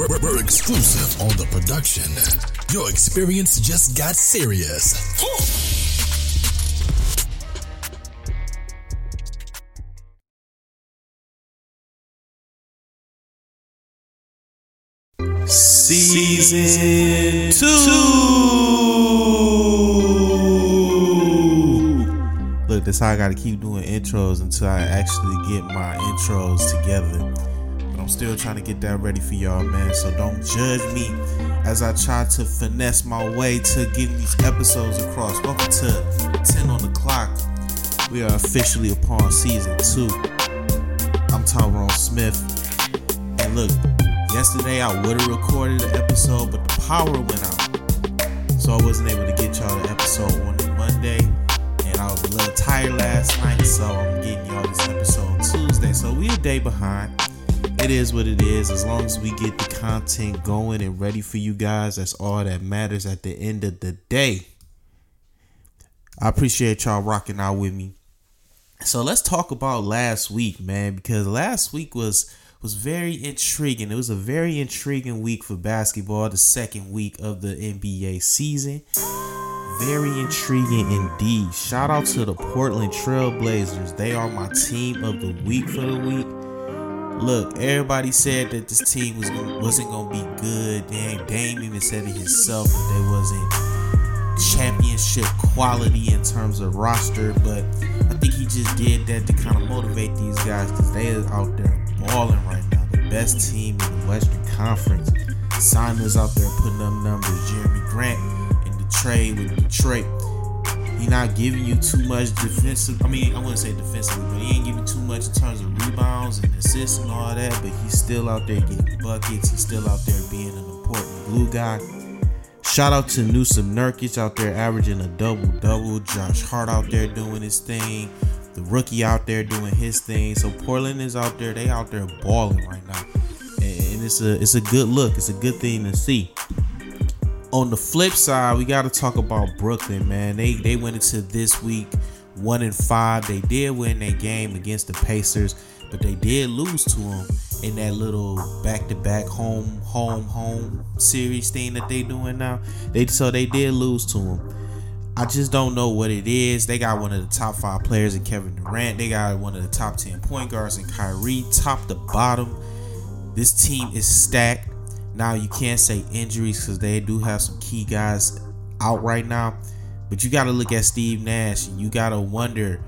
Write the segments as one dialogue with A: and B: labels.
A: We're, we're exclusive on the production. Your experience just got serious.
B: Season two. Look, that's how I gotta keep doing intros until I actually get my intros together. Still trying to get that ready for y'all, man. So don't judge me as I try to finesse my way to getting these episodes across. Welcome to 10 on the clock. We are officially upon season two. I'm Tyrone Smith. And look, Yesterday I would have recorded an episode, but the power went out. So I wasn't able to get y'all the episode on Monday. And I was a little tired last night, so I'm getting y'all this episode Tuesday. So we a day behind. It is what it is. As long as we get the content going and ready for you guys, that's all that matters at the end of the day. I appreciate y'all rocking out with me. So let's talk about last week, man, because last week was was very intriguing. It was a very intriguing week for basketball, the second week of the NBA season. Very intriguing indeed. Shout out to the Portland Trailblazers. They are my team of the week for the week. Look, everybody said that this team was wasn't gonna be good. Dame, Dame even said it himself that they wasn't championship quality in terms of roster, but I think he just did that to kind of motivate these guys because they are out there balling right now. The best team in the Western Conference. Simons out there putting up numbers. Jerami Grant in the trade with Detroit. He not giving you too much defensive. I mean, I wouldn't say defensively, but he ain't giving too much in terms of rebounds and assists and all that. But he's still out there getting buckets. He's still out there being an important glue guy. Shout out to Newsom Nurkic out there averaging a double double. Josh Hart out there doing his thing the rookie out there doing his thing. So Portland is out there. They out there balling right now, and it's a it's a good look. It's a good thing to see. On the flip side, we got to talk about Brooklyn, man. They they went into this week one and five. They did win their game against the Pacers, but they did lose to them in that little back-to-back home home home series thing that they doing now. They so they did lose to them. I just don't know what it is. They got one of the top five players in Kevin Durant. They got one of the top 10 point guards in Kyrie, top to bottom. This team is stacked. Now, you can't say injuries because they do have some key guys out right now. But you got to look at Steve Nash and you got to wonder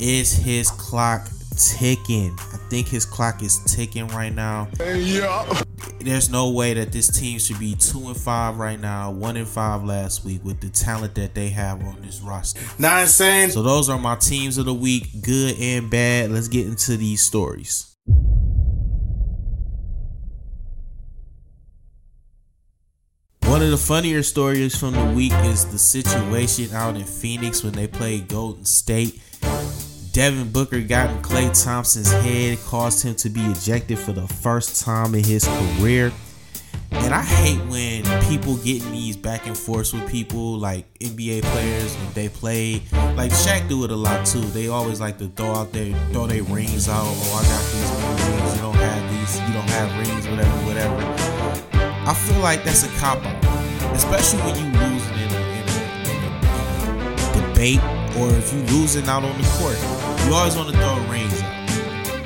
B: is his clock ticking? I think his clock is ticking right now. Yeah there's no way that this team should be two and five right now, one and five last week with the talent that they have on this roster.
C: Not insane.
B: So those are my teams of the week, good and bad. Let's get into these stories. One of the funnier stories from the week is the situation out in Phoenix when they played Golden State. Devin Booker got in Klay Thompson's head, caused him to be ejected for the first time in his career. And I hate when people get in these back and forths with people like NBA players when they play. Like Shaq do it a lot too. They always like to throw out their throw their rings out. Oh, I got these rings. You don't have these. You don't have rings. Whatever, whatever. I feel like that's a cop out, especially when you lose in a, in a, in a debate or if you losing out on the court. You always want to throw rings out.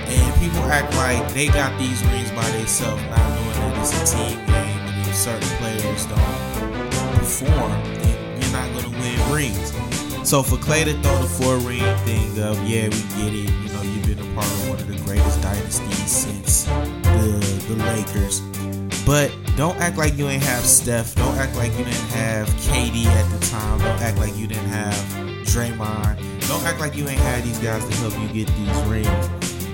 B: And people act like they got these rings by themselves, not knowing that it's a team game and if certain players don't perform, then you're not going to win rings. So for Klay to throw the four ring thing up, yeah, we get it. You know, you've been a part of one of the greatest dynasties since the, the Lakers. But don't act like you ain't have Steph. Don't act like you didn't have KD at the time. Don't act like you didn't have Draymond. Don't act like you ain't had these guys to help you get these rings.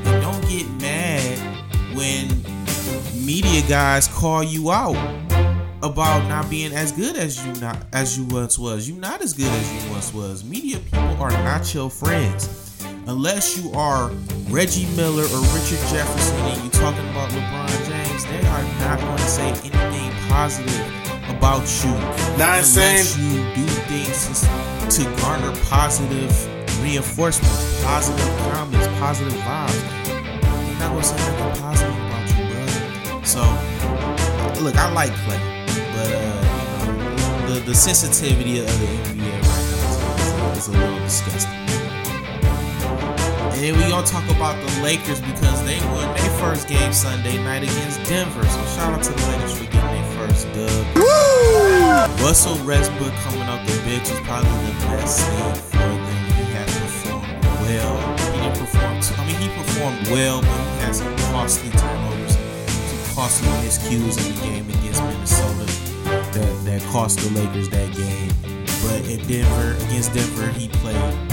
B: And don't get mad when media guys call you out about not being as good as you not as you once was. You're not as good as you once was. Media people are not your friends. Unless you are Reggie Miller or Richard Jefferson and you're talking about LeBron James, they are not going to say anything positive about you.
C: Not
B: unless saying you do things to garner positive reinforcements, positive comments, positive vibes. They're not gonna say nothing positive about you, bro. So look, I like Klay, but uh, you know, the the sensitivity of the NBA right now is, is a little disgusting. And then we gonna talk about the Lakers because they won their first game Sunday night against Denver. So shout out to the Lakers for getting their first dub. Woo! Russell Westbrook coming off the bench is probably the best thing for them. He has performed well. He didn't perform. I mean, he performed well, but he had some costly turnovers, some costly miscues in the game against Minnesota that that cost the Lakers that game. But in Denver, against Denver, he played.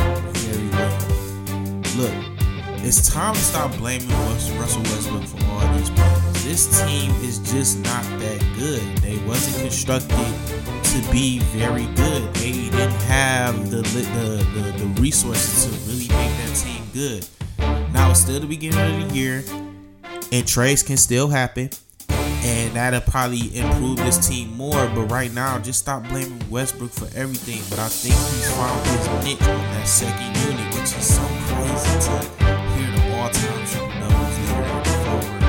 B: Look, it's time to stop blaming Russell Westbrook for all these problems. This team is just not that good. They wasn't constructed to be very good. They didn't have the the, the, the resources to really make that team good. Now it's still the beginning of the year, and trades can still happen, and that'll probably improve this team more. But right now, just stop blaming Westbrook for everything. But I think he's found his niche on that second unit, which is so crazy to hear the triple doubles leader and forward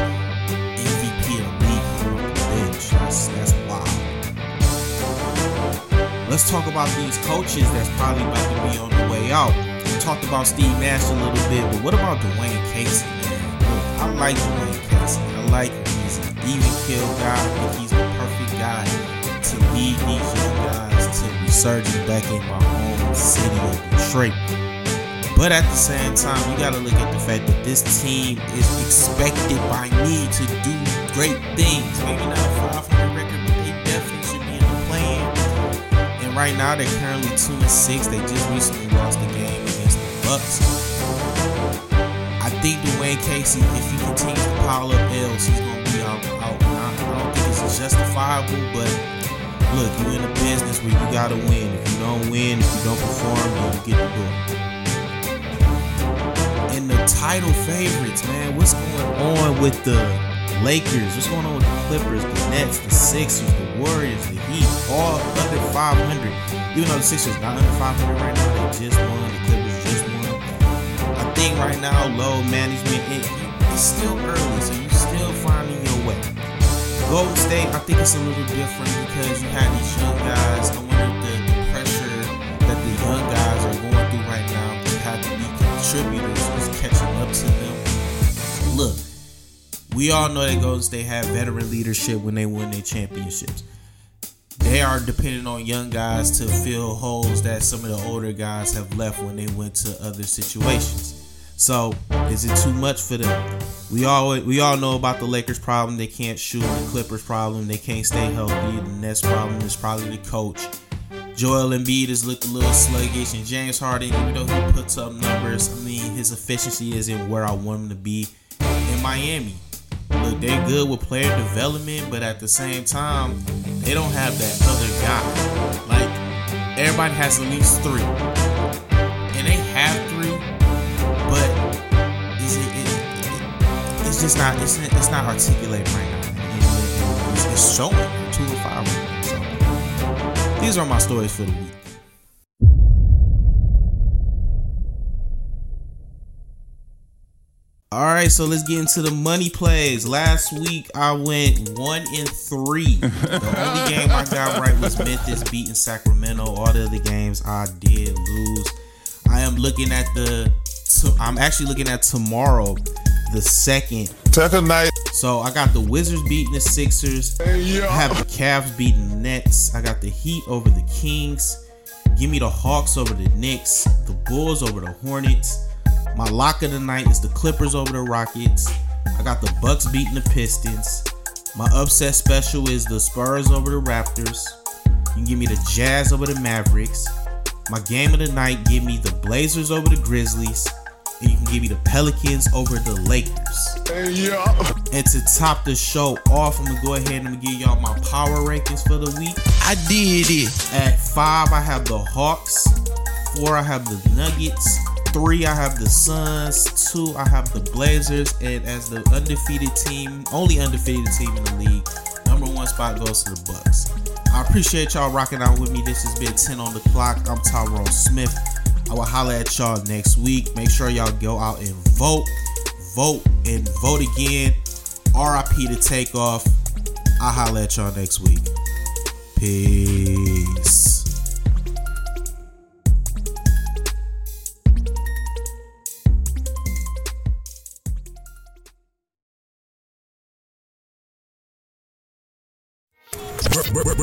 B: MVP of league on the bench. That's, that's wild. Let's talk about these coaches that's probably about to be on the way out. We talked about Steve Nash a little bit, but what about Dwane Casey, man? I like Dwane Casey. I like him. Even kill. I think he's the perfect guy to lead these young guys to resurgence back in my home city of Detroit. But at the same time, you got to look at the fact that this team is expected by me to do great things. Maybe not a 500 record, but they definitely should be in the plan. And right now, they're currently two and six. They just recently lost the game against the Bucks. Think Dwane Casey, if he continues to pile up L's, he's gonna be out. out. I, don't think it's justifiable, but look, you're in a business where you gotta win. If you don't win, if you don't perform, you get the door and the title favorites, man. What's going on with the Lakers? What's going on with the Clippers, the Nets, the Sixers, the Warriors, the Heat, all under 500? Even though the Sixers not under 500 right now, they just won. The Clippers. I think right now, low management, it, it's still early, so you're still finding your way. Golden State, I think it's a little different because you had these young guys. I wonder the, pressure that the young guys are going through right now to have to be contributors is catching up to them. Look, we all know that Golden State have veteran leadership when they win their championships. They are dependent on young guys to fill holes that some of the older guys have left when they went to other situations. So, is it too much for them? We all we all know about the Lakers problem. They can't shoot. The Clippers problem. They can't stay healthy. The Nets problem is probably the coach. Joel Embiid has looked a little sluggish, and James Harden, even though he puts up numbers, I mean his efficiency isn't where I want him to be in Miami. Look, they're good with player development, but at the same time, they don't have that other guy. Like everybody has at least three, it's just not it's, it's not articulated right now. It's, it's showing two or five. So these are my stories for the week. All right, so let's get into the money plays. Last week I went one in three. The only game I got right was Memphis beating Sacramento. All the other games I did lose. I am looking at the. I'm actually looking at tomorrow, the second.
C: Second night.
B: So I got the Wizards beating the Sixers. I have the Cavs beating the Nets. I got the Heat over the Kings. Give me the Hawks over the Knicks. The Bulls over the Hornets. My lock of the night is the Clippers over the Rockets. I got the Bucks beating the Pistons. My upset special is the Spurs over the Raptors. You can give me the Jazz over the Mavericks. My game of the night, give me the Blazers over the Grizzlies. And you can give me the Pelicans over the Lakers. And to top the show off, I'm gonna go ahead and give y'all my power rankings for the week.
C: I did it.
B: At five, I have the Hawks. Four, I have the Nuggets. Three, I have the Suns. Two, I have the Blazers. And as the undefeated team, only undefeated team in the league, number one spot goes to the Bucks. I appreciate y'all rocking out with me. This has been 10 on the clock. I'm Tyrone Smith. I will holler at y'all next week. Make sure y'all go out and vote. Vote and vote again. RIP to Takeoff. I'll holler at y'all next week. Peace.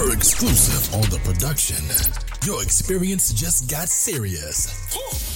A: We're exclusive on the production. Your experience just got serious.